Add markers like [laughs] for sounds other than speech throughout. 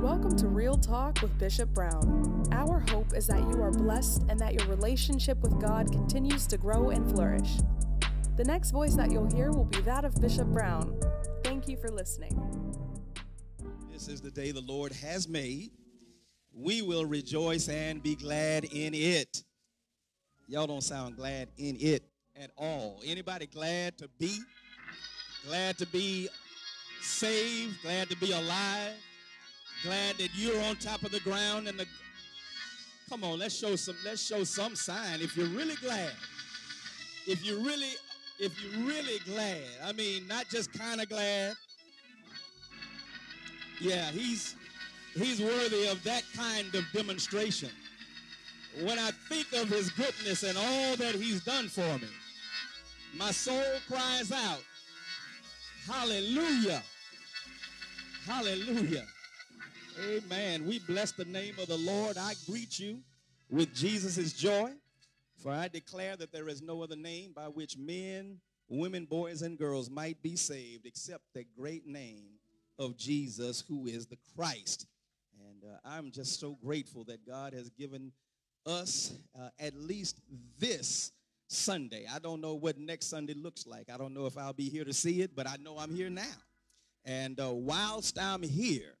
Welcome to Real Talk with Bishop Brown. Our hope is that you are blessed and that your relationship with God continues to grow and flourish. The next voice that you'll hear will be that of Bishop Brown. Thank you for listening. This is the day the Lord has made. We will rejoice and be glad in it. Y'all don't sound glad in it at all. Anybody glad to be? Glad to be saved, glad to be alive, glad that you're on top of the ground and the Come on, let's show some let's show some sign if you're really glad. If you really if you're really glad. I mean, not just kind of glad. Yeah, he's he's worthy of that kind of demonstration. When I think of his goodness and all that he's done for me, my soul cries out, Hallelujah. Hallelujah. Amen. We bless the name of the Lord. I greet you with Jesus' joy, for I declare that there is no other name by which men, women, boys, and girls might be saved except the great name of Jesus, who is the Christ. And uh, I'm just so grateful that God has given us uh, at least this Sunday. I don't know what next Sunday looks like. I don't know if I'll be here to see it, but I know I'm here now. And uh, whilst I'm here,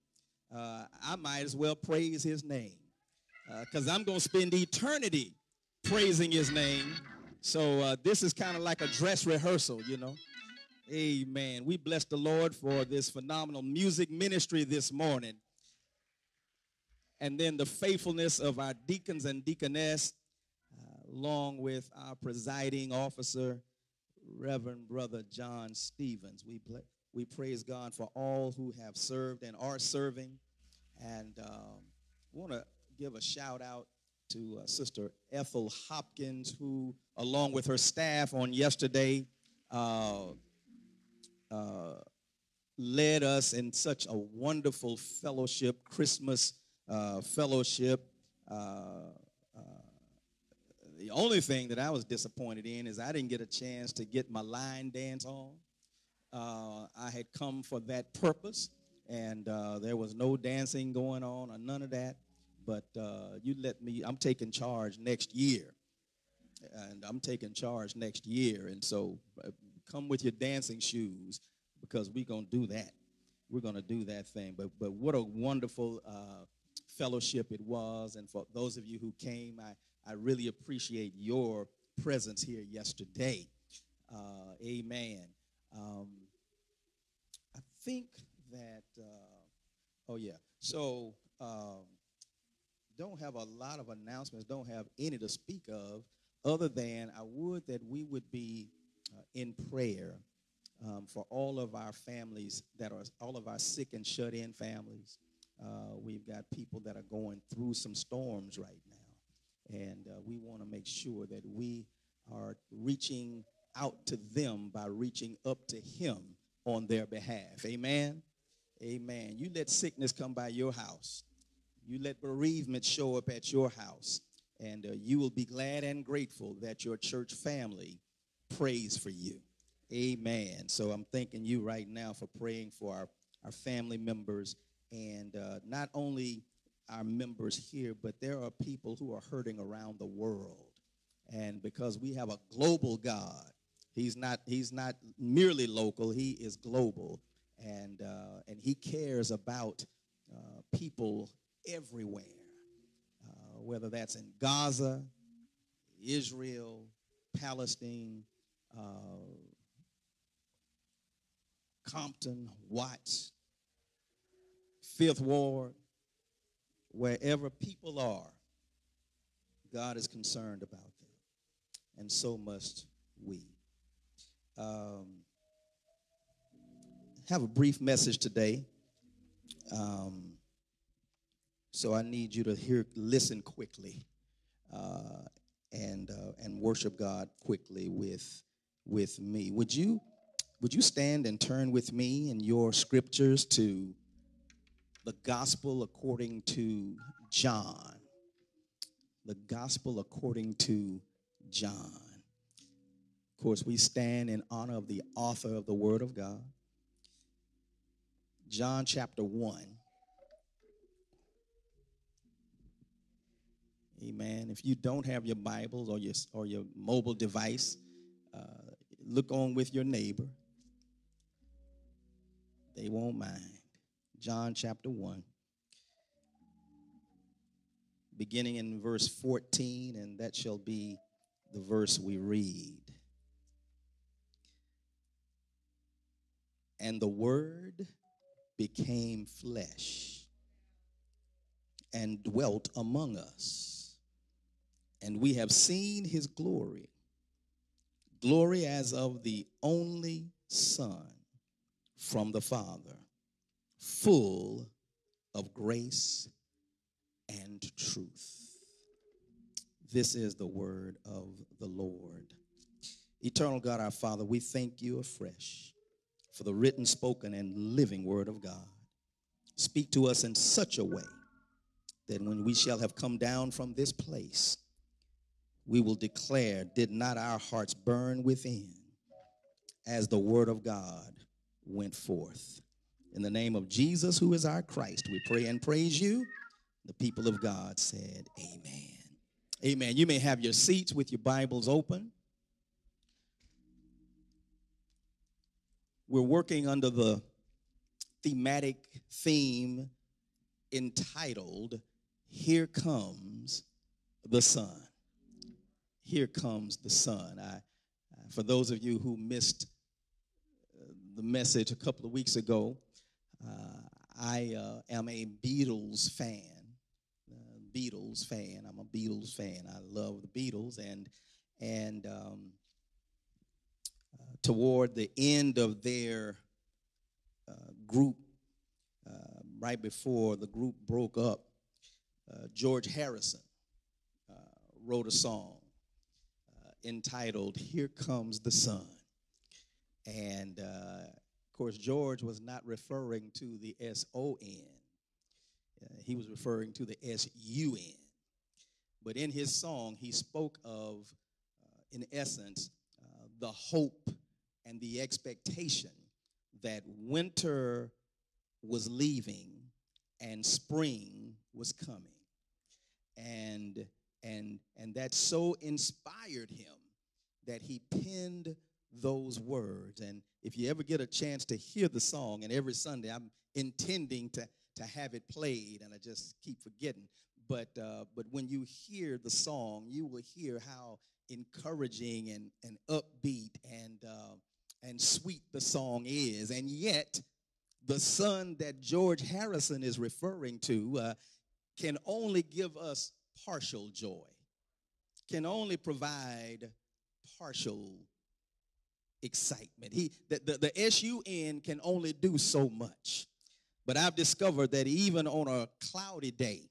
uh, I might as well praise his name because uh, I'm going to spend eternity praising his name. So uh, this is kind of like a dress rehearsal, you know. Amen. We bless the Lord for this phenomenal music ministry this morning. And then the faithfulness of our deacons and deaconess, uh, along with our presiding officer, Reverend Brother John Stevens. We play, we praise God for all who have served and are serving. And um, want to give a shout out to uh, Sister Ethel Hopkins, who, along with her staff on yesterday, uh, uh, led us in such a wonderful fellowship, Christmas uh, fellowship. Uh, uh, the only thing that I was disappointed in is I didn't get a chance to get my line dance on. Uh, I had come for that purpose, and uh, there was no dancing going on or none of that. But uh, you let me, I'm taking charge next year. And I'm taking charge next year. And so uh, come with your dancing shoes because we're going to do that. We're going to do that thing. But, but what a wonderful uh, fellowship it was. And for those of you who came, I, I really appreciate your presence here yesterday. Uh, amen. Um, think that, uh, oh yeah, so um, don't have a lot of announcements, don't have any to speak of, other than I would that we would be uh, in prayer um, for all of our families that are, all of our sick and shut in families. Uh, we've got people that are going through some storms right now, and uh, we want to make sure that we are reaching out to them by reaching up to Him on their behalf. Amen. Amen. You let sickness come by your house. You let bereavement show up at your house. And uh, you will be glad and grateful that your church family prays for you. Amen. So I'm thanking you right now for praying for our, our family members and uh, not only our members here, but there are people who are hurting around the world. And because we have a global God, He's not, he's not merely local, he is global. And, uh, and he cares about uh, people everywhere, uh, whether that's in Gaza, Israel, Palestine, uh, Compton, Watts, Fifth Ward, wherever people are, God is concerned about them. And so must we um, have a brief message today. Um, so I need you to hear, listen quickly, uh, and uh, and worship God quickly with with me. Would you would you stand and turn with me in your scriptures to the Gospel according to John? The Gospel according to John. Of course, we stand in honor of the author of the Word of God. John chapter 1. Amen. If you don't have your Bibles or your, or your mobile device, uh, look on with your neighbor. They won't mind. John chapter 1, beginning in verse 14, and that shall be the verse we read. And the Word became flesh and dwelt among us. And we have seen his glory, glory as of the only Son from the Father, full of grace and truth. This is the word of the Lord. Eternal God, our Father, we thank you afresh for the written, spoken, and living word of God. Speak to us in such a way that when we shall have come down from this place, we will declare, Did not our hearts burn within as the word of God went forth? In the name of Jesus, who is our Christ, we pray and praise you. The people of God said, Amen. Amen. You may have your seats with your Bibles open. We're working under the thematic theme entitled here comes the sun. Here comes the sun. I, for those of you who missed uh, the message a couple of weeks ago, uh, I uh, am a Beatles fan. Uh, Beatles fan. I'm a Beatles fan. I love the Beatles, and and um, toward the end of their uh, group, right before the group broke up, uh, George Harrison uh, wrote a song uh, entitled Here Comes the Sun. And of course, George was not referring to the S O N, he was referring to the S U N. But in his song, he spoke of, in essence, the hope and the expectation that winter was leaving and spring was coming. And and and that so inspired him that he penned those words. And if you ever get a chance to hear the song and every sunday i'm intending to to have it played and i just keep forgetting but uh, but when you hear the song you will hear how encouraging and, and upbeat and uh, and sweet the song is and yet the sun that george harrison is referring to uh, can only give us partial joy, can only provide partial excitement. He the, the, the S-U-N can only do so much. But I've discovered that even on a cloudy day,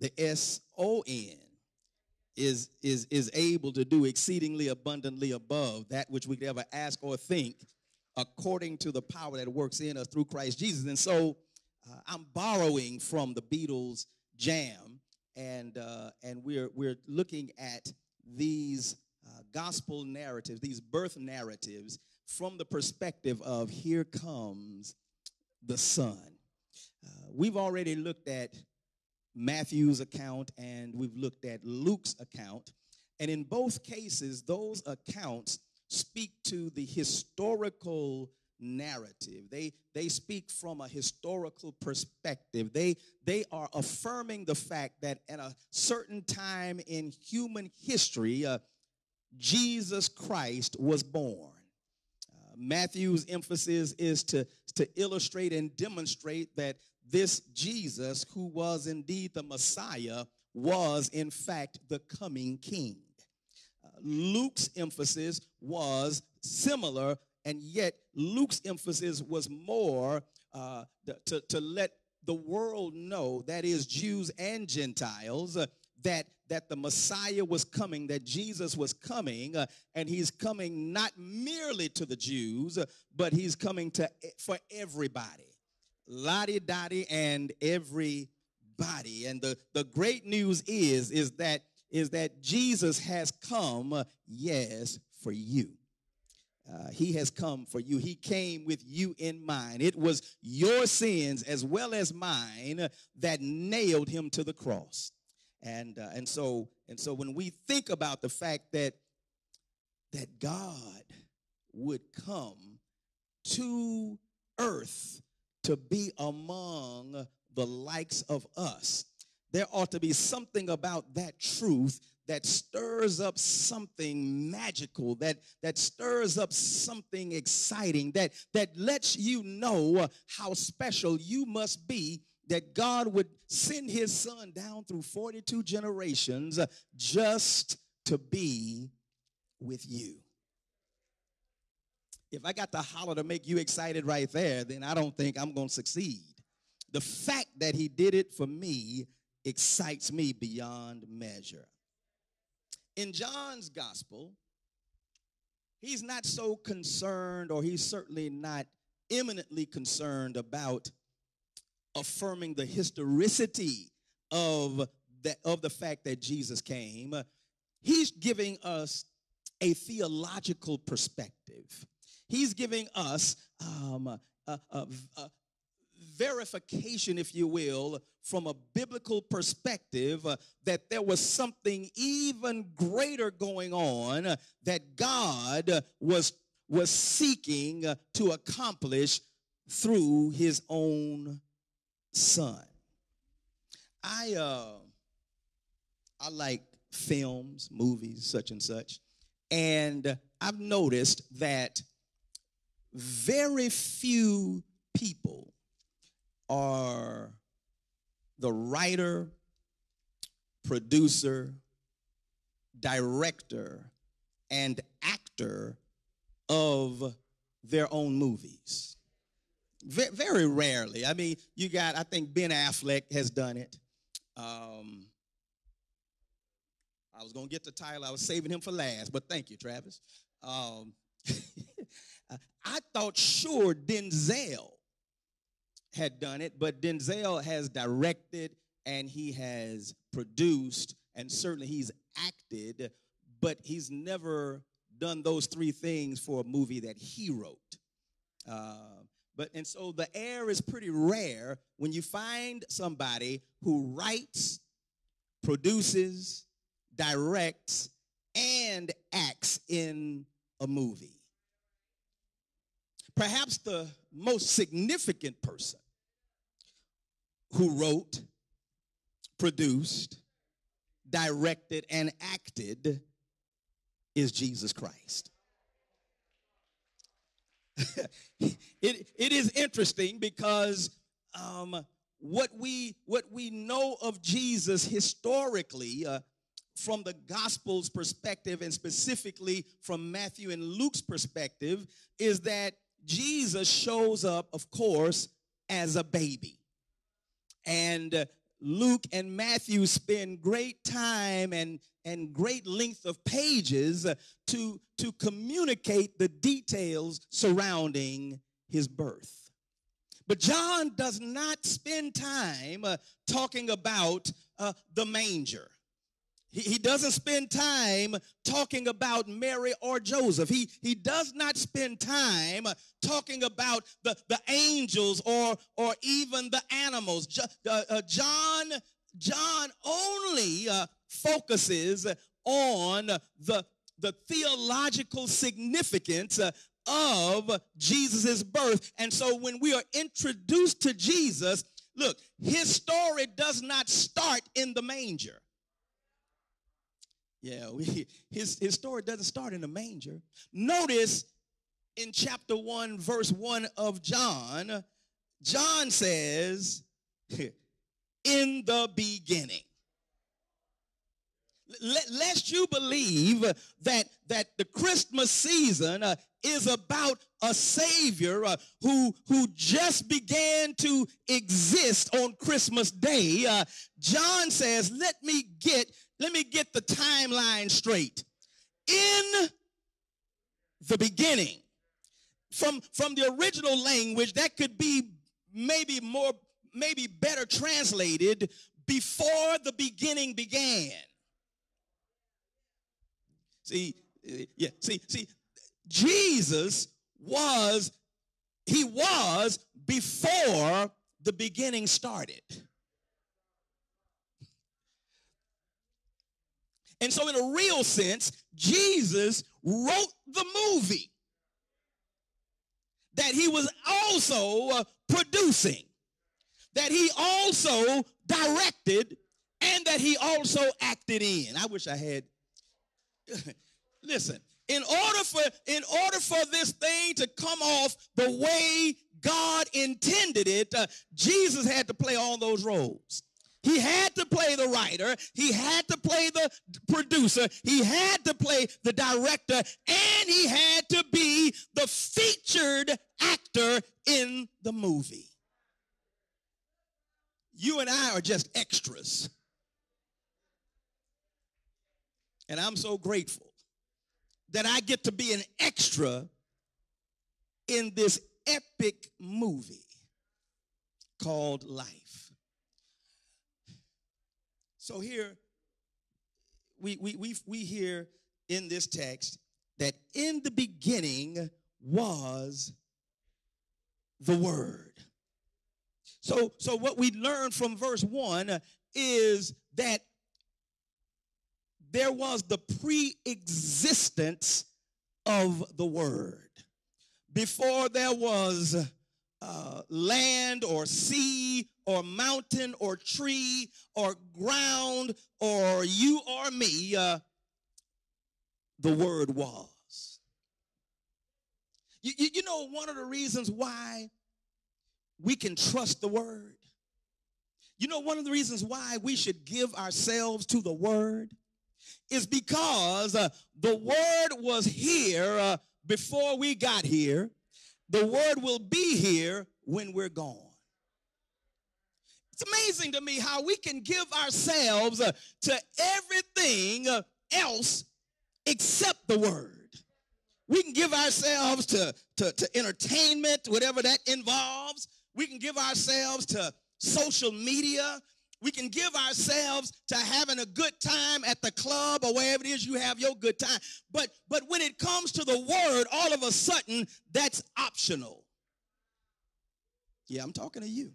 the S-O-N is, is, is able to do exceedingly abundantly above that which we could ever ask or think according to the power that works in us through Christ Jesus. And so uh, I'm borrowing from the Beatles jam, and uh, and we're we're looking at these uh, gospel narratives, these birth narratives, from the perspective of here comes the Son. Uh, we've already looked at Matthew's account and we've looked at Luke's account, and in both cases, those accounts speak to the historical narrative. They, they speak from a historical perspective. They, they are affirming the fact that at a certain time in human history, uh, Jesus Christ was born. Uh, Matthew's emphasis is to, to illustrate and demonstrate that this Jesus, who was indeed the Messiah, was in fact the coming king. Uh, Luke's emphasis was similar and yet Luke's emphasis was more uh, to, to let the world know, that is, Jews and Gentiles, uh, that, that the Messiah was coming, that Jesus was coming, uh, and he's coming not merely to the Jews, uh, but he's coming to for everybody. Lottie Dottie and everybody. And the, the great news is, is that is that Jesus has come, uh, yes, for you. Uh, he has come for you. He came with you in mind. It was your sins as well as mine that nailed him to the cross. And uh, and so and so when we think about the fact that that God would come to earth to be among the likes of us. There ought to be something about that truth that stirs up something magical, that, that stirs up something exciting, that, that lets you know how special you must be that God would send his son down through 42 generations just to be with you. If I got to holler to make you excited right there, then I don't think I'm going to succeed. The fact that he did it for me excites me beyond measure. In John's gospel, he's not so concerned, or he's certainly not eminently concerned about affirming the historicity of the, of the fact that Jesus came. He's giving us a theological perspective. He's giving us um, a, a, a, verification, if you will, from a biblical perspective uh, that there was something even greater going on that God was, was seeking to accomplish through his own son. I, uh, I like films, movies, such and such, and I've noticed that very few people are the writer, producer, director, and actor of their own movies. very rarely. I mean, you got, I think Ben Affleck has done it. Um, I was going to get to Tyler. I was saving him for last, but thank you, Travis. Um, [laughs] I thought sure Denzel had done it, but Denzel has directed and he has produced and certainly he's acted, but he's never done those three things for a movie that he wrote. Uh, but and so the air is pretty rare when you find somebody who writes, produces, directs, and acts in a movie. Perhaps the most significant person who wrote, produced, directed, and acted is Jesus Christ. [laughs] it, it is interesting because um, what we what we know of Jesus historically uh, from the Gospels perspective and specifically from Matthew and Luke's perspective is that Jesus shows up, of course, as a baby. And uh, Luke and Matthew spend great time and, and great length of pages uh, to, to communicate the details surrounding his birth. But John does not spend time uh, talking about uh, the manger. He, doesn't spend time talking about Mary or Joseph. He, he does not spend time talking about the, the angels or, or even the animals. Uh, uh, John, John only uh, focuses on the, the theological significance of Jesus' birth. And so when we are introduced to Jesus, look, his story does not start in the manger. Yeah, we, [laughs] his, his story doesn't start in the manger. Notice in chapter 1, verse 1 of John, John says, [laughs] in the beginning. Lest you believe that, that the Christmas season uh, is about a Savior uh, who, who just began to exist on Christmas Day, uh, John says, let me get let me get the timeline straight. In the beginning, from, from the original language, that could be maybe more, maybe better translated before the beginning began. See, yeah, see, see, Jesus was, he was before the beginning started. And so, in a real sense, Jesus wrote the movie that he was also uh, producing, that he also directed, and that he also acted in. I wish I had. [laughs] Listen, in order for in order for this thing to come off the way God intended it, uh, Jesus had to play all those roles. He had to play the writer, he had to play the producer, he had to play the director, and he had to be the featured actor in the movie. You and I are just extras. And I'm so grateful that I get to be an extra in this epic movie called Life. So here we we we we hear in this text that in the beginning was the word. So so what we learn from verse 1 is that there was the pre-existence of the word before there was uh, land or sea or mountain or tree or ground or you or me, uh, the word was. You, you, you know, one of the reasons why we can trust the word, you know, one of the reasons why we should give ourselves to the word is because uh, the word was here. Uh, before we got here. The word will be here when we're gone. It's amazing to me how we can give ourselves uh, to everything uh, else except the word. We can give ourselves to, to, to entertainment, whatever that involves. We can give ourselves to social media. We can give ourselves to having a good time at the club or wherever it is you have your good time. But but when it comes to the word, all of a sudden that's optional. Yeah, I'm talking to you.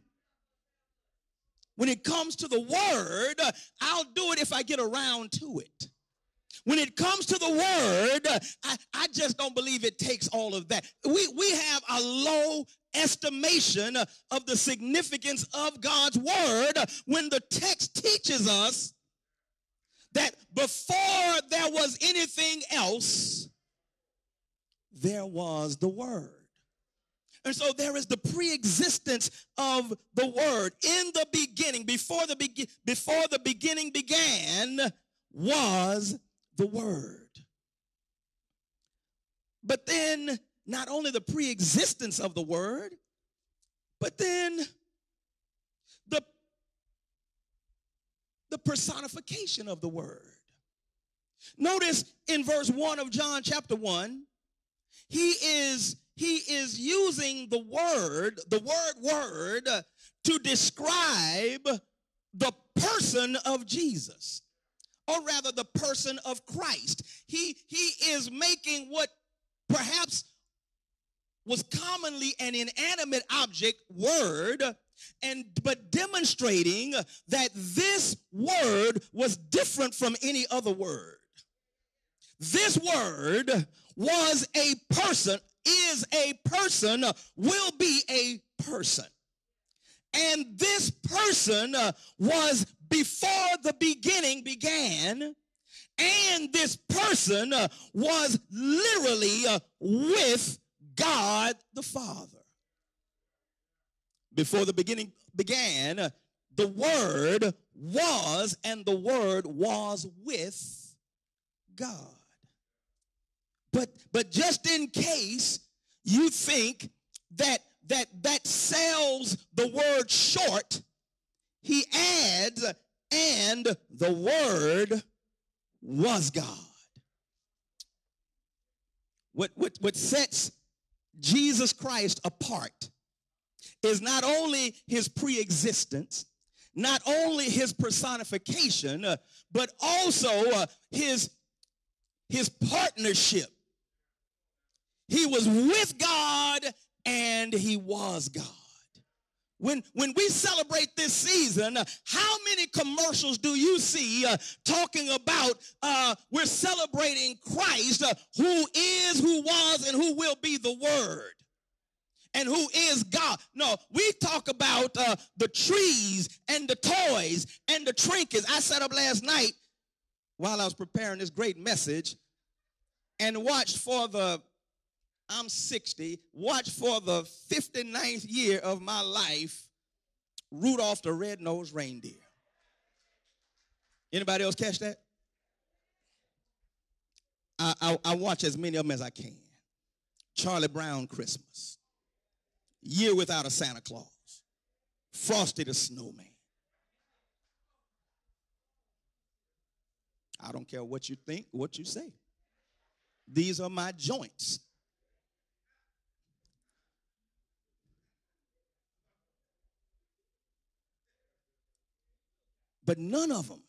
When it comes to the word, I'll do it if I get around to it. When it comes to the word, I, I just don't believe it takes all of that. We, we have a low estimation of the significance of God's word when the text teaches us that before there was anything else, there was the word. And so there is the pre-existence of the word in the beginning before the be- before the beginning began was the word. But then not only the pre-existence of the word, but then the, the personification of the word. Notice in verse 1 of John chapter 1, he is he is using the word, the word word to describe the person of Jesus or rather the person of Christ. He, he is making what perhaps was commonly an inanimate object, word, and but demonstrating that this word was different from any other word. This word was a person, is a person, will be a person. And this person was before the beginning began, and this person was literally with God the Father. Before the beginning began, the Word was, and the Word was with God. But, but just in case you think that that that sells the word short he adds, and the Word was God. What, what, what sets Jesus Christ apart is not only his pre-existence, not only his personification, uh, but also uh, his, his partnership. He was with God and he was God. When when we celebrate this season uh, how many commercials do you see uh, talking about uh, we're celebrating christ uh, who is who was and who will be the word? And who is god? No we talk about uh, the trees and the toys and the trinkets. I sat up last night while i was preparing this great message and watched for the I'm 60, watch for the 59th year of my life Rudolph the Red-Nosed Reindeer. Anybody else catch that? I, I, I, watch as many of them as I can. Charlie Brown Christmas, Year Without a Santa Claus, Frosty the Snowman. I don't care what you think, what you say. These are my joints. But none of them,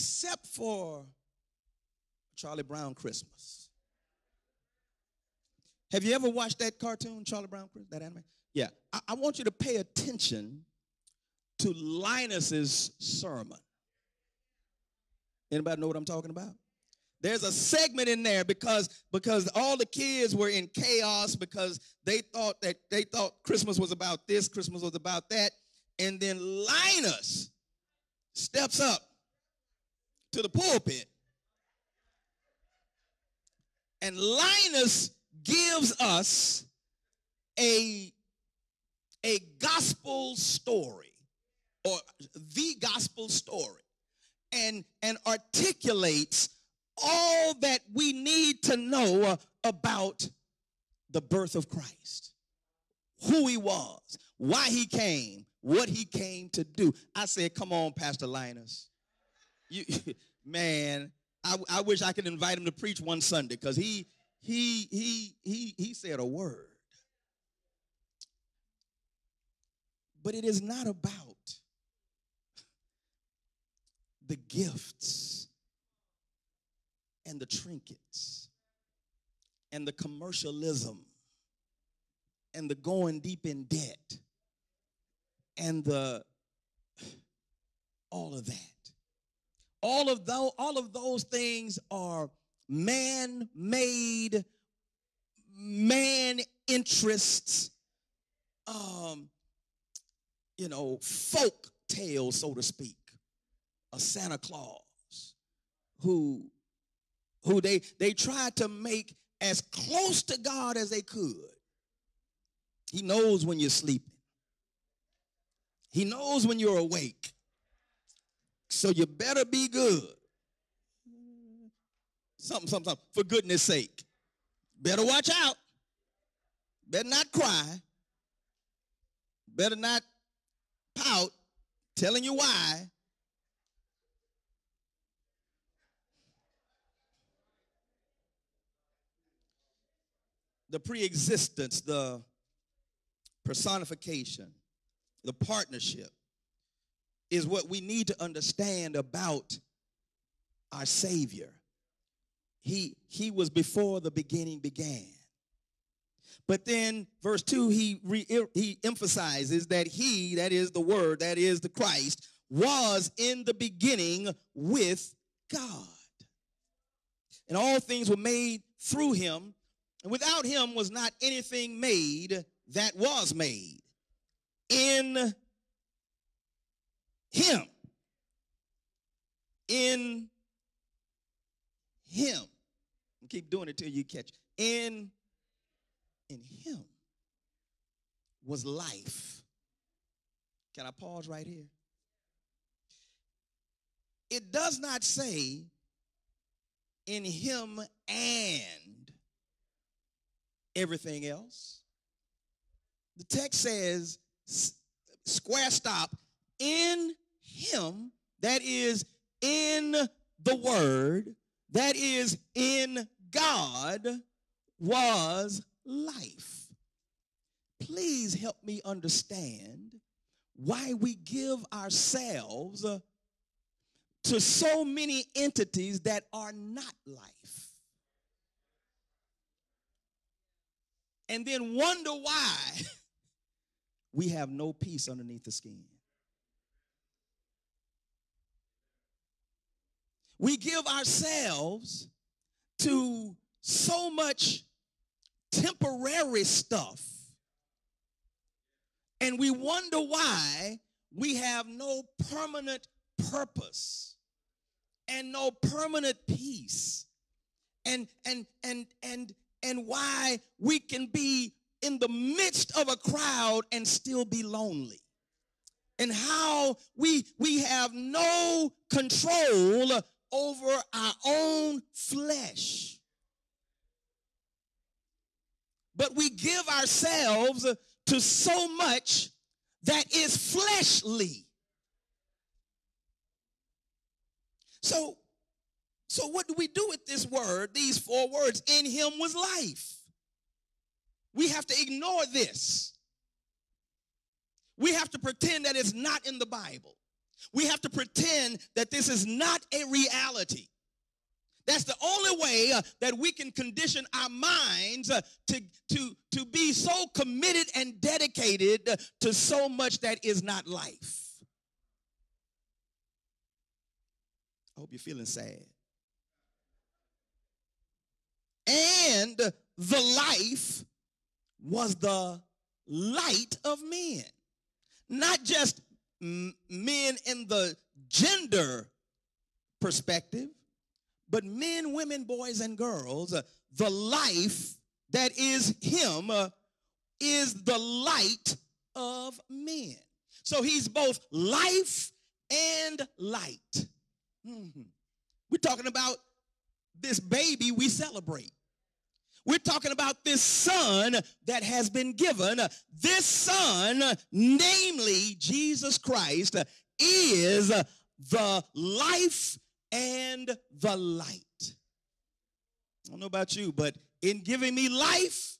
except for Charlie Brown Christmas. Have you ever watched that cartoon, Charlie Brown Christmas, that anime? Yeah. I, I want you to pay attention to Linus's sermon. Anybody know what I'm talking about? There's a segment in there because because all the kids were in chaos because they thought that they thought Christmas was about this, Christmas was about that, and then Linus steps up to the pulpit. And Linus gives us a, a gospel story or the gospel story and, and articulates all that we need to know about the birth of Christ, who he was, why he came, what he came to do. I said, come on, Pastor Linus. You, [laughs] man, I, I wish I could invite him to preach one Sunday because he he he he he said a word. But it is not about the gifts and the trinkets and the commercialism and the going deep in debt and the [sighs] all of that. All of those, all of those things are man-made, man interests, um, you know, folk tales, so to speak, a Santa Claus who who they they tried to make as close to God as they could. He knows when you're sleeping. He knows when you're awake. So you better be good. Something, something, something. For goodness sake. Better watch out. Better not cry. Better not pout, telling you why. The pre existence, the personification, the partnership, is what we need to understand about our Savior. He, he was before the beginning began. But then, verse 2, he, re, he emphasizes that he, that is the Word, that is the Christ, was in the beginning with God. And all things were made through him, and without him was not anything made that was made in him. In him. Keep doing it till you catch. In in him was life. Can I pause right here? It does not say in him and everything else. The text says square stop, in him, that is in the word, that is in God, was life. Please help me understand why we give ourselves to so many entities that are not life. And then wonder why [laughs] we have no peace underneath the skin. We give ourselves to so much temporary stuff, and we wonder why we have no permanent purpose and no permanent peace and and and and and why we can be in the midst of a crowd and still be lonely and how we we have no control over our own flesh but we give ourselves to so much that is fleshly so so, what do we do with this word, these four words? In him was life. We have to ignore this. We have to pretend that it's not in the Bible. We have to pretend that this is not a reality. That's the only way uh, that we can condition our minds uh, to, to, to be so committed and dedicated uh, to so much that is not life. I hope you're feeling sad and the life was the light of men. Not just men in the gender perspective, but men, women, boys, and girls. Uh, the life that is Him uh, is the light of men. So He's both life and light. Mm-hmm. We're talking about this baby we celebrate. We're talking about this son that has been given. This son, namely Jesus Christ, is the life and the light. I don't know about you, but in giving me life,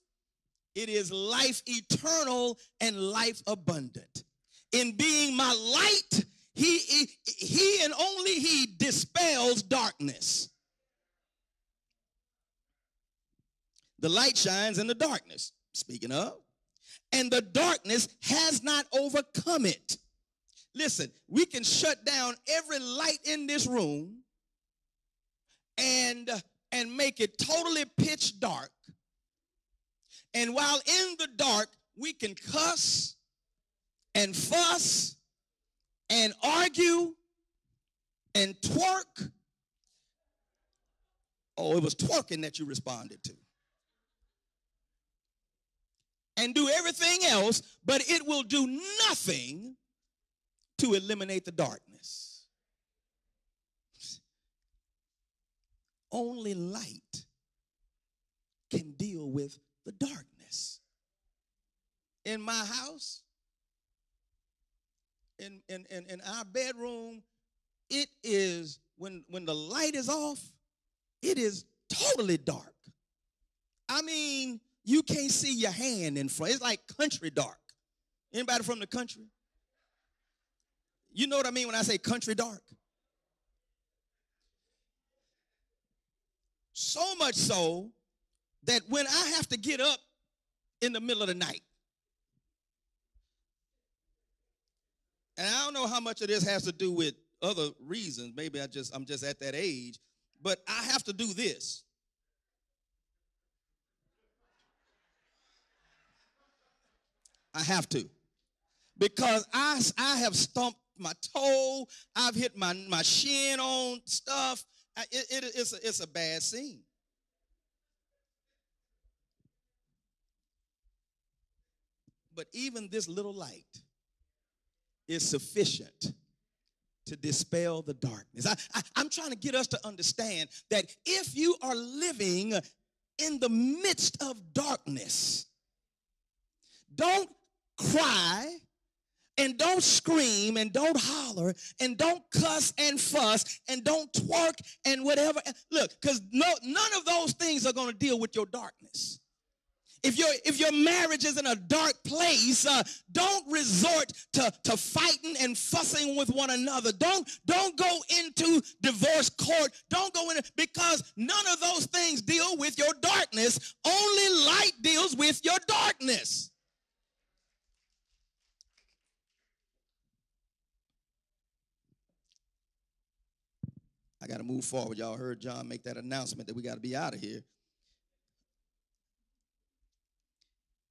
it is life eternal and life abundant. In being my light, he, he, he and only he dispels darkness. The light shines in the darkness, speaking of, and the darkness has not overcome it. Listen, we can shut down every light in this room and and make it totally pitch dark. And while in the dark, we can cuss and fuss and argue and twerk. Oh, it was twerking that you responded to and do everything else, but it will do nothing to eliminate the darkness. Only light can deal with the darkness. In my house, in, in, in, in our bedroom, it is, when, when the light is off, it is totally dark. I mean, you can't see your hand in front. It's like country dark. Anybody from the country? You know what I mean when I say country dark? So much so that when I have to get up in the middle of the night, and I don't know how much of this has to do with other reasons. Maybe I just I'm just at that age, but I have to do this. I have to. Because I, I have stumped my toe, I've hit my, my shin on stuff. It, it, it's, a, it's a bad scene. But even this little light is sufficient to dispel the darkness. I, I, am trying to get us to understand that if you are living in the midst of darkness, don't cry and don't scream and don't holler and don't cuss and fuss and don't twerk and whatever. Look, because no, none of those things are going to deal with your darkness. If your if your marriage is in a dark place, uh, don't resort to, to fighting and fussing with one another. Don't don't go into divorce court. Don't go in because none of those things deal with your darkness. Only light deals with your darkness. I got to move forward. Y'all heard John make that announcement that we got to be out of here.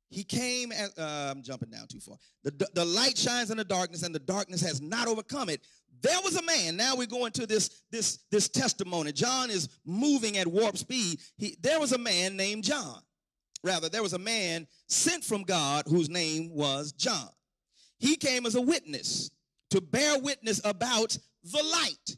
He came as, uh, I'm jumping down too far. The, the light shines in the darkness, and the darkness has not overcome it. There was a man. Now we go into this, this, this testimony. John is moving at warp speed. He, there was a man named John. Rather, there was a man sent from God whose name was John. He came as a witness to bear witness about the light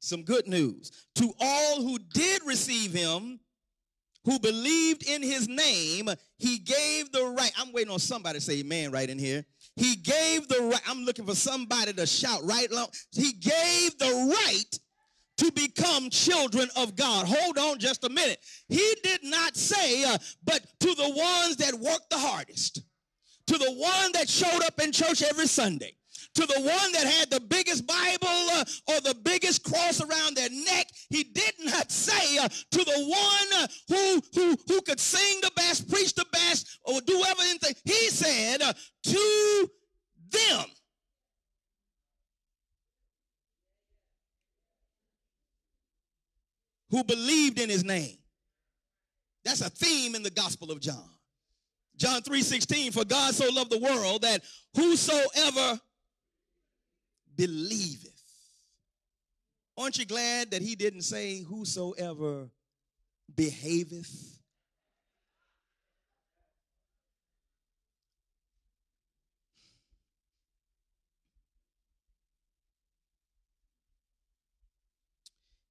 some good news to all who did receive him, who believed in his name, he gave the right. I'm waiting on somebody to say amen right in here. He gave the right. I'm looking for somebody to shout right long. He gave the right to become children of God. Hold on just a minute. He did not say, uh, but to the ones that worked the hardest, to the one that showed up in church every Sunday, to the one that had the biggest Bible uh, or the biggest cross around their neck. He did not say uh, to the one uh, who, who, who could sing the best, preach the best, or do everything. He said uh, to them. Who believed in his name. That's a theme in the Gospel of John. John 3:16 for God so loved the world that whosoever believeth. Aren't you glad that he didn't say, Whosoever behaveth?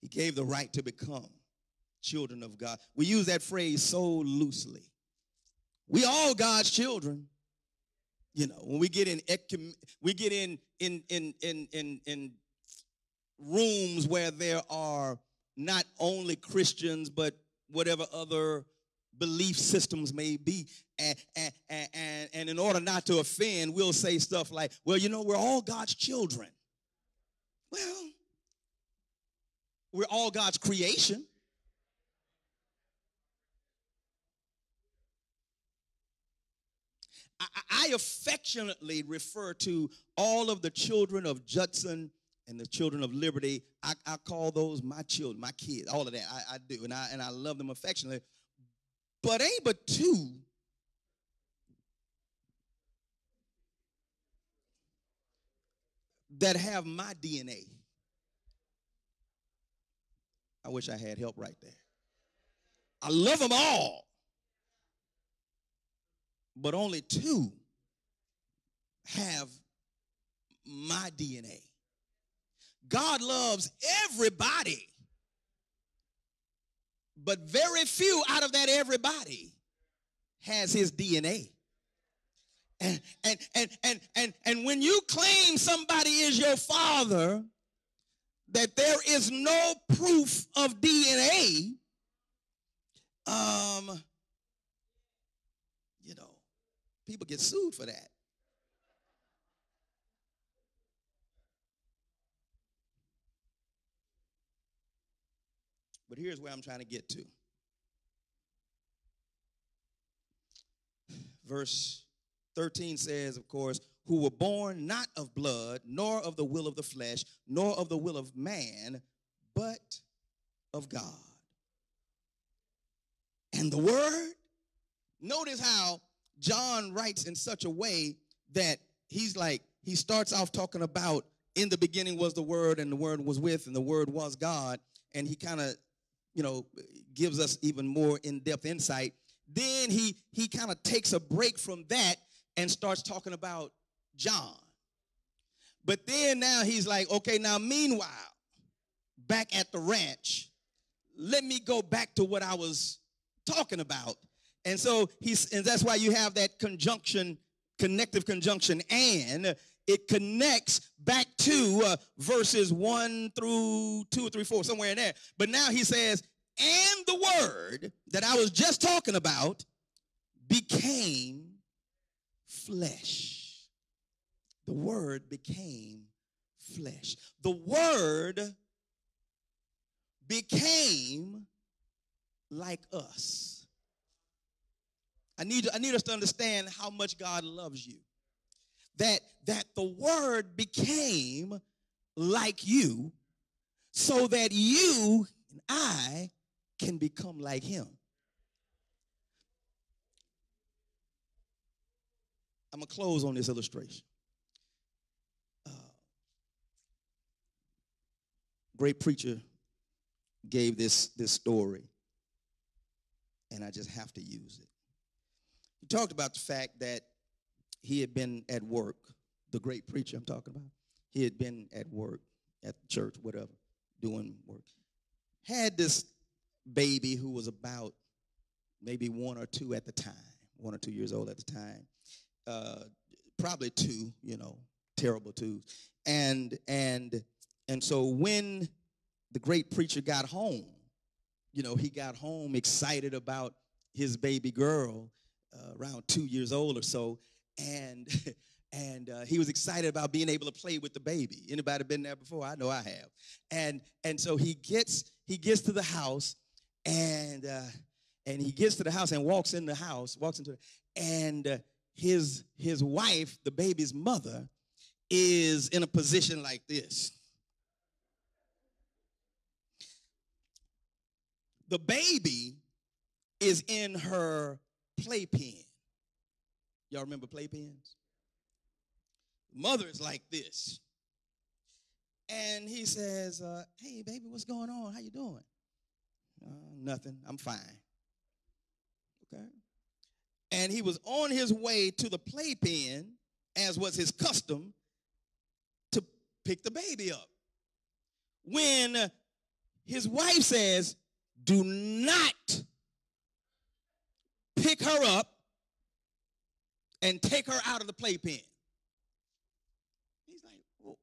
He gave the right to become children of God. We use that phrase so loosely. We all God's children. You know, when we get in we get in in in in in in rooms where there are not only Christians but whatever other belief systems may be. And, and, and, and in order not to offend, we'll say stuff like, well, you know, we're all God's children. Well, we're all God's creation. I, affectionately refer to all of the children of Judson and the children of liberty. I, I call those my children, my kids, all of that. I, I do, and I and I love them affectionately. But ain't but two that have my DNA. I wish I had help right there. I love them all but only two have my DNA. God loves everybody, but very few out of that everybody has his DNA. And, and, and, and, and, and when you claim somebody is your father, that there is no proof of DNA, um, People get sued for that. But here's where I'm trying to get to. Verse 13 says, of course, who were born not of blood, nor of the will of the flesh, nor of the will of man, but of God. And the Word, notice how John writes in such a way that he's like, he starts off talking about in the beginning was the word and the word was with and the word was God. And he kind of, you know, gives us even more in-depth insight. Then he he kind of takes a break from that and starts talking about John. But then now he's like, okay, now meanwhile, back at the ranch, let me go back to what I was talking about and so he's, and that's why you have that conjunction, connective conjunction, and it connects back to uh, verses one through two or three, four, somewhere in there. But now he says, And the word that I was just talking about became flesh. The word became flesh. The word became like us. I need, I need us to understand how much God loves you. That, that the word became like you so that you and I can become like him. I'm going to close on this illustration. Uh, great preacher gave this, this story, and I just have to use it. Talked about the fact that he had been at work, the great preacher I'm talking about. He had been at work, at the church, whatever, doing work. Had this baby who was about maybe one or two at the time, one or two years old at the time. Uh, probably two, you know, terrible two. And and and so when the great preacher got home, you know, he got home excited about his baby girl, uh, around two years old or so, and [laughs] and uh, he was excited about being able to play with the baby. Anybody been there before? I know I have. And and so he gets he gets to the house, and uh, and he gets to the house and walks in the house, walks into, the, and uh, his his wife, the baby's mother, is in a position like this. The baby is in her playpen. Y'all remember playpens? Mother is like this. And he says, uh, hey, baby, what's going on? How you doing? Uh, nothing. I'm fine. Okay. And he was on his way to the playpen, as was his custom, to pick the baby up. When his wife says, do not pick her up and take her out of the playpen. He's like, well,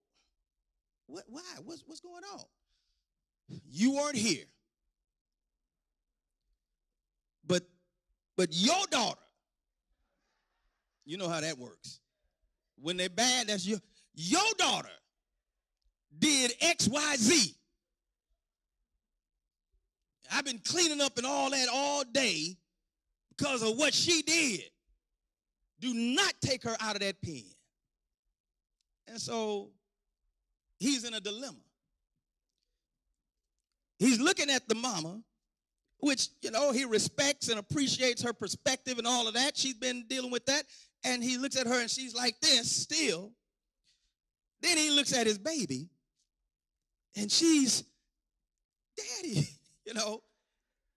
what, why? What's, what's going on? You weren't here. But, but your daughter, you know how that works. When they're bad, that's your, your daughter did X, Y, Z. I've been cleaning up and all that all day because of what she did. Do not take her out of that pen. And so he's in a dilemma. He's looking at the mama, which, you know, he respects and appreciates her perspective and all of that. She's been dealing with that. And he looks at her and she's like this still. Then he looks at his baby and she's, Daddy. [laughs] You know,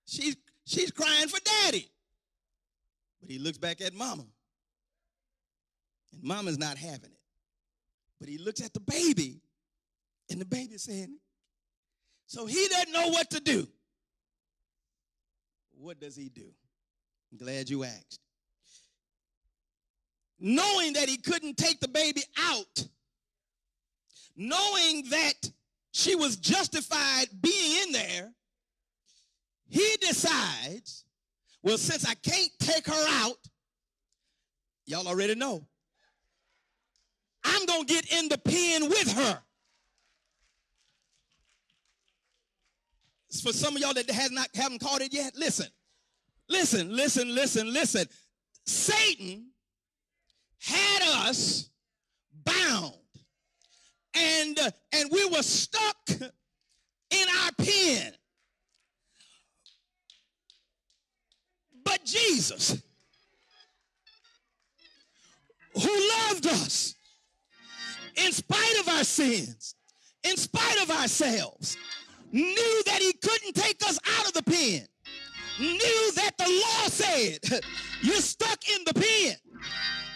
she's she's crying for daddy. But he looks back at mama. And mama's not having it. But he looks at the baby, and the baby's saying, so he doesn't know what to do. What does he do? I'm glad you asked. Knowing that he couldn't take the baby out, knowing that she was justified being in there, he decides, well, since I can't take her out, y'all already know, I'm going to get in the pen with her. For some of y'all that has not haven't caught it yet, listen. Listen, listen, listen, listen. Satan had us bound. And uh, and we were stuck in our pen. But Jesus, who loved us in spite of our sins, in spite of ourselves, knew that he couldn't take us out of the pen, knew that the law said, [laughs] you're stuck in the pen.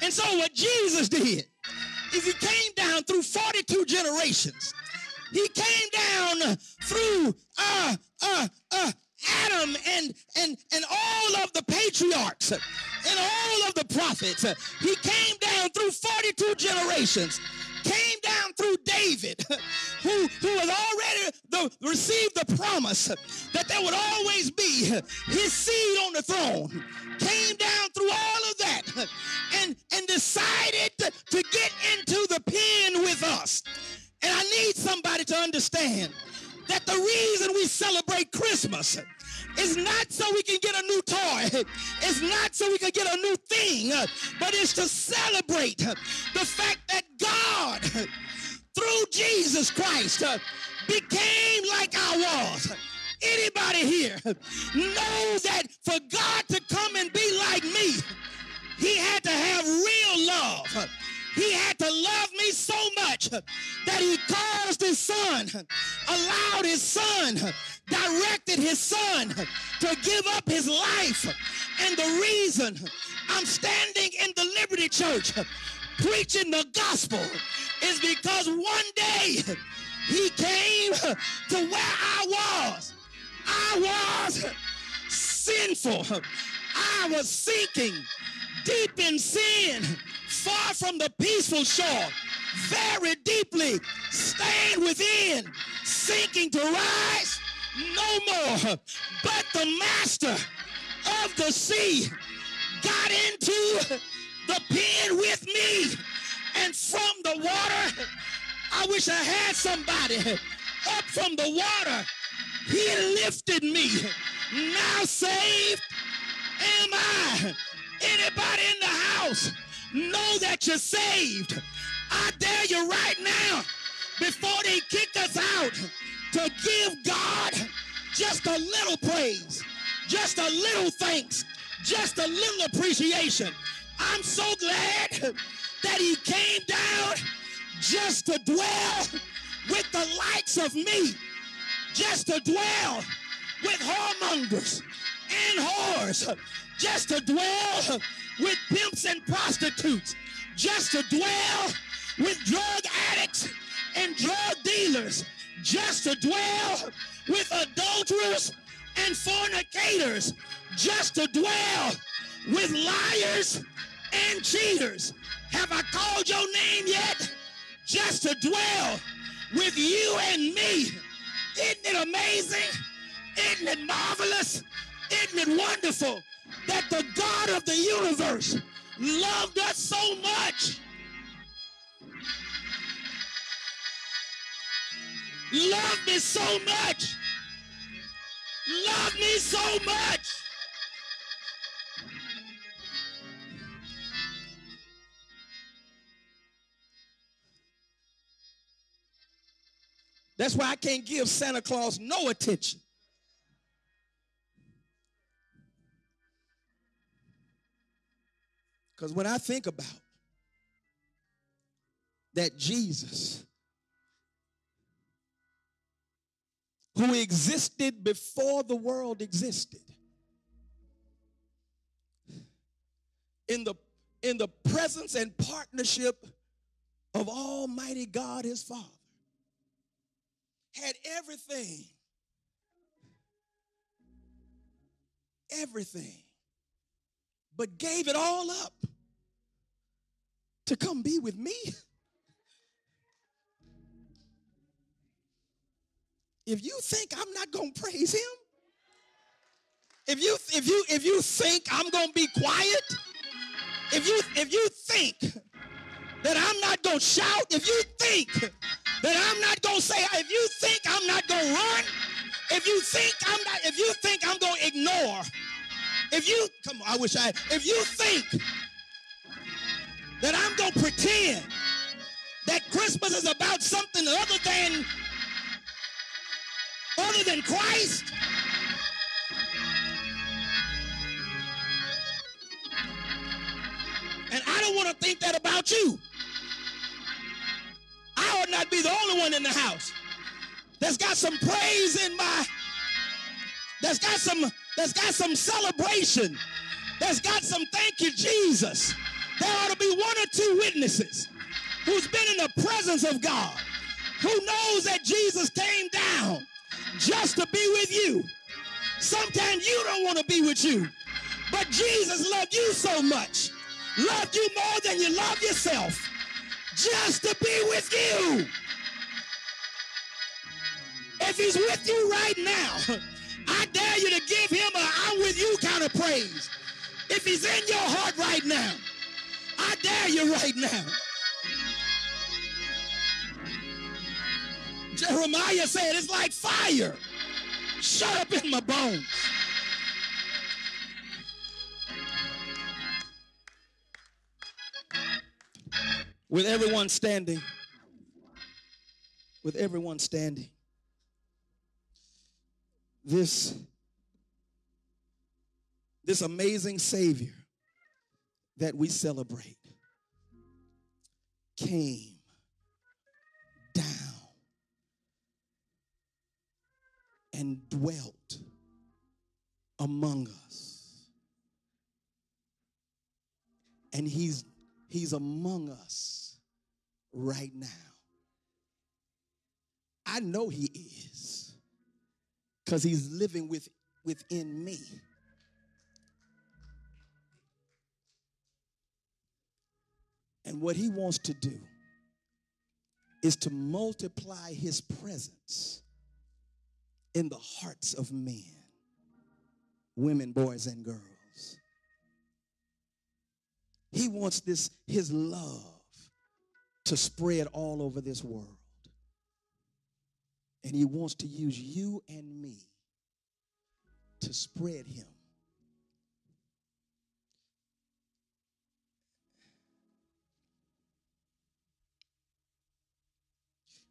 And so what Jesus did is he came down through 42 generations. He came down through uh, uh, uh, Adam and, and, and all of the patriarchs and all of the prophets. He came down through 42 generations, came down through David, who, who was already the to receive the promise that there would always be his seed on the throne, came down through all of that and, and decided to, to get into the pen with us. And I need somebody to understand that the reason we celebrate Christmas is not so we can get a new toy. It's not so we can get a new thing, but it's to celebrate the fact that God, through Jesus Christ, became like I was. Anybody here know that for God to come and be like me, he had to have real love. He had to love me so much that he caused his son, allowed his son, directed his son to give up his life. And the reason I'm standing in the Liberty Church preaching the gospel is because one day he came to where I was. I was sinful. I was sinking deep in sin far from the peaceful shore, very deeply staying within, sinking to rise no more. But the master of the sea got into the pen with me. And from the water, I wish I had somebody up from the water. He lifted me. Now saved am I. Anybody in the house know that you're saved. I dare you right now, before they kick us out, to give God just a little praise, just a little thanks, just a little appreciation. I'm so glad that he came down just to dwell with the likes of me, just to dwell with whoremongers and whores, just to dwell with pimps and prostitutes, just to dwell with drug addicts and drug dealers, just to dwell with adulterers and fornicators, just to dwell with liars and cheaters. Have I called your name yet? Just to dwell with you and me. Isn't it amazing? Isn't it marvelous? Isn't it wonderful that the God of the universe loved us so much? Loved me so much. Loved me so much. That's why I can't give Santa Claus no attention. Because when I think about that Jesus, who existed before the world existed, in the, in the presence and partnership of Almighty God, his Father, had everything, everything, but gave it all up to come be with me. [laughs] If you think I'm not going to praise him, if you if you if you think I'm going to be quiet, if you if you think that I'm not going to shout, if you think that I'm not going to say, if you think I'm not going to run, if you think I'm not, if you think I'm going to ignore, if you, come on, I wish I, if you think that I'm going to pretend that Christmas is about something other than, other than Christ, and I don't want to think that about you. I ought not be the only one in the house that's got some praise in my, that's got some, that's got some celebration, that's got some thank you, Jesus. There ought to be one or two witnesses who's been in the presence of God, who knows that Jesus came down just to be with you. Sometimes you don't want to be with you, but Jesus loved you so much, loved you more than you love yourself just to be with you. If he's with you right now, I dare you to give him a I'm with you kind of praise. If he's in your heart right now, I dare you right now. Jeremiah said it's like fire. Shut up in my bones. With everyone standing, with everyone standing, this, this amazing Savior that we celebrate came down and dwelt among us. And he's he's among us right now. I know he is cuz he's living with within me. And what he wants to do is to multiply his presence in the hearts of men, women, boys, and girls. He wants this, his love, to spread all over this world. And he wants to use you and me to spread him.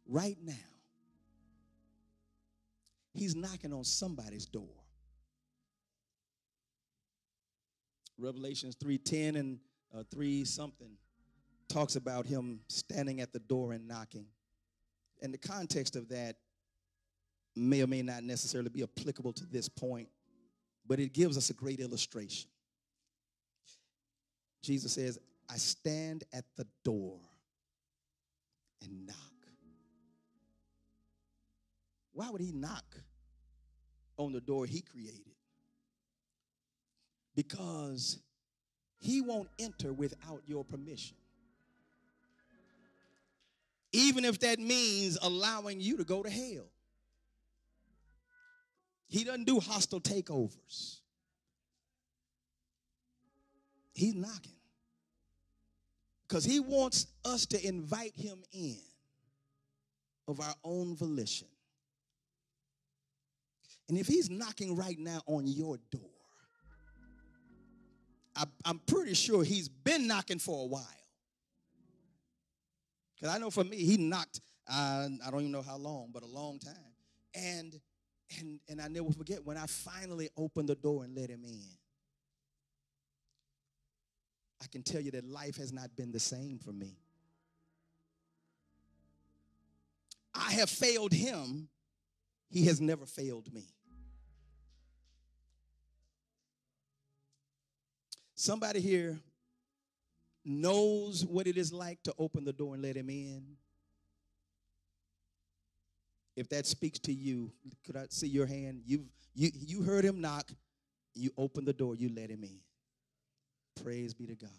Right now, He's knocking on somebody's door. Revelations 3:10 and uh, 3 something talks about him standing at the door and knocking. And the context of that may or may not necessarily be applicable to this point, but it gives us a great illustration. Jesus says, I stand at the door and knock. Why would he knock on the door he created? Because he won't enter without your permission. Even if that means allowing you to go to hell. He doesn't do hostile takeovers. He's knocking. Because he wants us to invite him in of our own volition. And if he's knocking right now on your door, I, am pretty sure he's been knocking for a while. Because I know for me, he knocked, uh, I don't even know how long, but a long time. And, and, and I never forget when I finally opened the door and let him in. I can tell you that life has not been the same for me. I have failed him he has never failed me. Somebody here knows what it is like to open the door and let him in. If that speaks to you, could I see your hand? You've, you, you heard him knock, you open the door, you let him in. Praise be to God.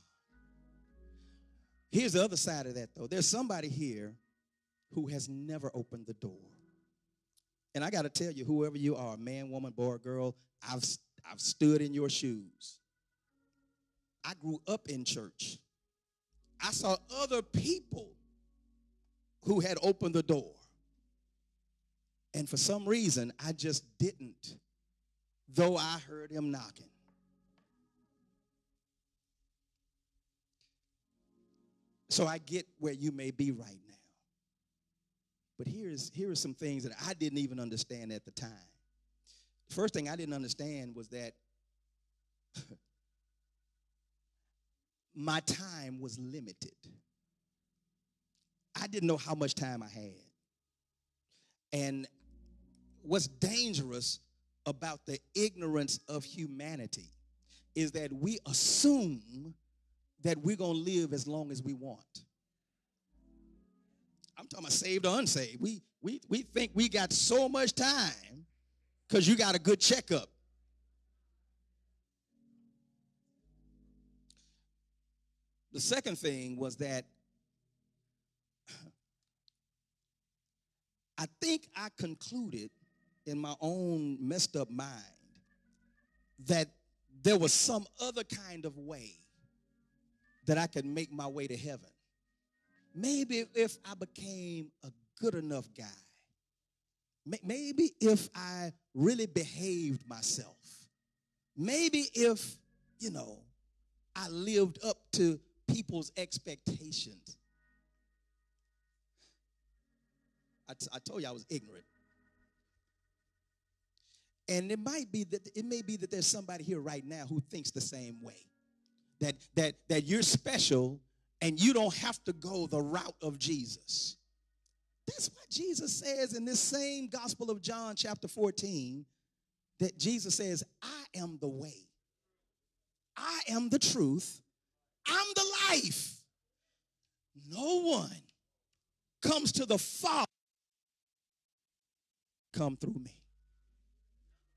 Here's the other side of that, though. There's somebody here who has never opened the door. And I got to tell you, whoever you are, man, woman, boy, girl, I've, I've stood in your shoes. I grew up in church. I saw other people who had opened the door. And for some reason, I just didn't, though I heard him knocking. So I get where you may be right But here's here are some things that I didn't even understand at the time. The first thing I didn't understand was that [laughs] my time was limited. I didn't know how much time I had. And what's dangerous about the ignorance of humanity is that we assume that we're going to live as long as we want. I'm talking about saved or unsaved. We we we think we got so much time because you got a good checkup. The second thing was that I [clears throat] I think I concluded in my own messed up mind that there was some other kind of way that I could make my way to heaven. Maybe if I became a good enough guy. Maybe if I really behaved myself. Maybe if, you know, I lived up to people's expectations. I, t- I told you I was ignorant. And it might be that it may be that there's somebody here right now who thinks the same way. That that that you're special and you don't have to go the route of Jesus. That's what Jesus says in this same Gospel of John, chapter 14, that Jesus says, I am the way, I am the truth, I'm the life. No one comes to the Father come through me.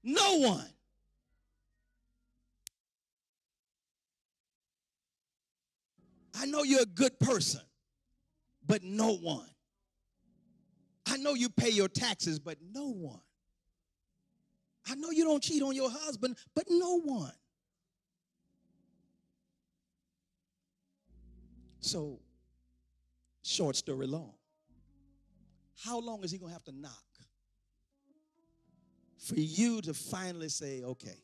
No one. I know you're a good person, but no one. I know you pay your taxes, but no one. I know you don't cheat on your husband, but no one. So, short story long. How long is he going to have to knock for you to finally say, okay,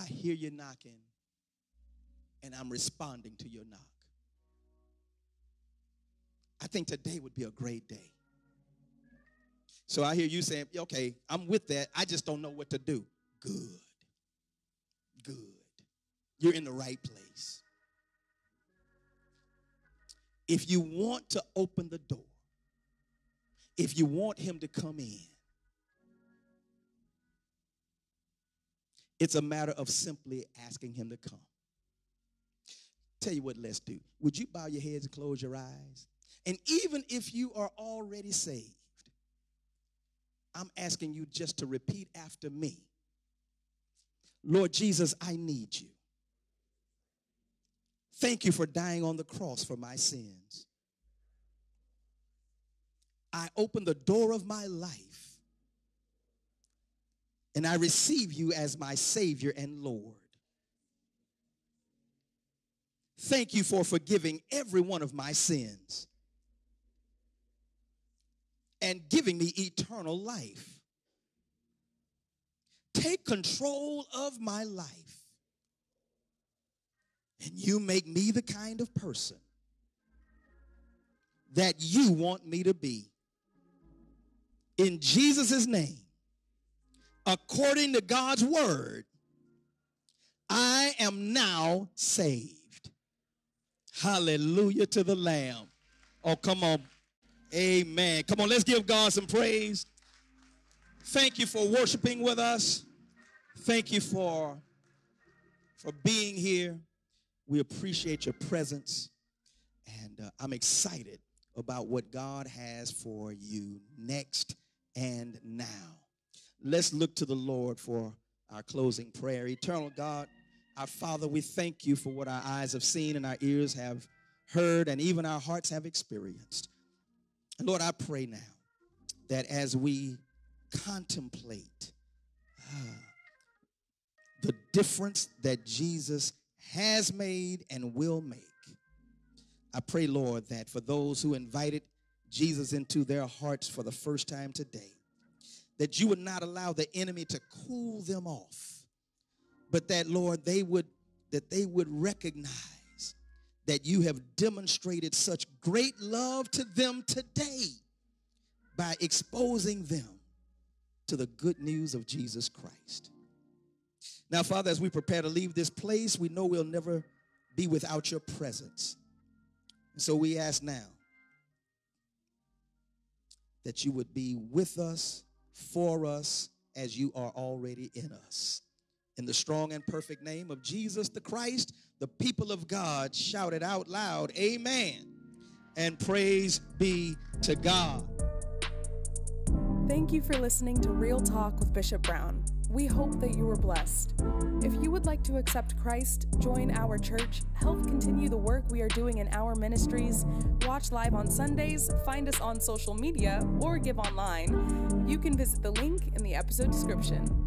I hear you knocking and I'm responding to your knock? I think today would be a great day. So I hear you saying, okay, I'm with that. I just don't know what to do. Good. Good. You're in the right place. If you want to open the door, if you want him to come in, it's a matter of simply asking him to come. Tell you what, let's do. Would you bow your heads and close your eyes? And even if you are already saved, I'm asking you just to repeat after me Lord Jesus, I need you. Thank you for dying on the cross for my sins. I open the door of my life and I receive you as my Savior and Lord. Thank you for forgiving every one of my sins and giving me eternal life. Take control of my life, and you make me the kind of person that you want me to be. In Jesus' name, according to God's word, I am now saved. Hallelujah to the Lamb. Oh, come on. Amen. Come on, let's give God some praise. Thank you for worshiping with us. Thank you for, for being here. We appreciate your presence. And uh, I'm excited about what God has for you next and now. Let's look to the Lord for our closing prayer. Eternal God, our Father, we thank you for what our eyes have seen and our ears have heard and even our hearts have experienced. Lord, I pray now that as we contemplate uh, the difference that Jesus has made and will make, I pray, Lord, that for those who invited Jesus into their hearts for the first time today, that you would not allow the enemy to cool them off, but that, Lord, they would that they would recognize that you have demonstrated such great love to them today by exposing them to the good news of Jesus Christ. Now, Father, as we prepare to leave this place, we know we'll never be without your presence. And so we ask now that you would be with us, for us, as you are already in us. In the strong and perfect name of Jesus the Christ, the people of God shouted out loud, Amen. And praise be to God. Thank you for listening to Real Talk with Bishop Brown. We hope that you were blessed. If you would like to accept Christ, join our church, help continue the work we are doing in our ministries, watch live on Sundays, find us on social media, or give online, you can visit the link in the episode description.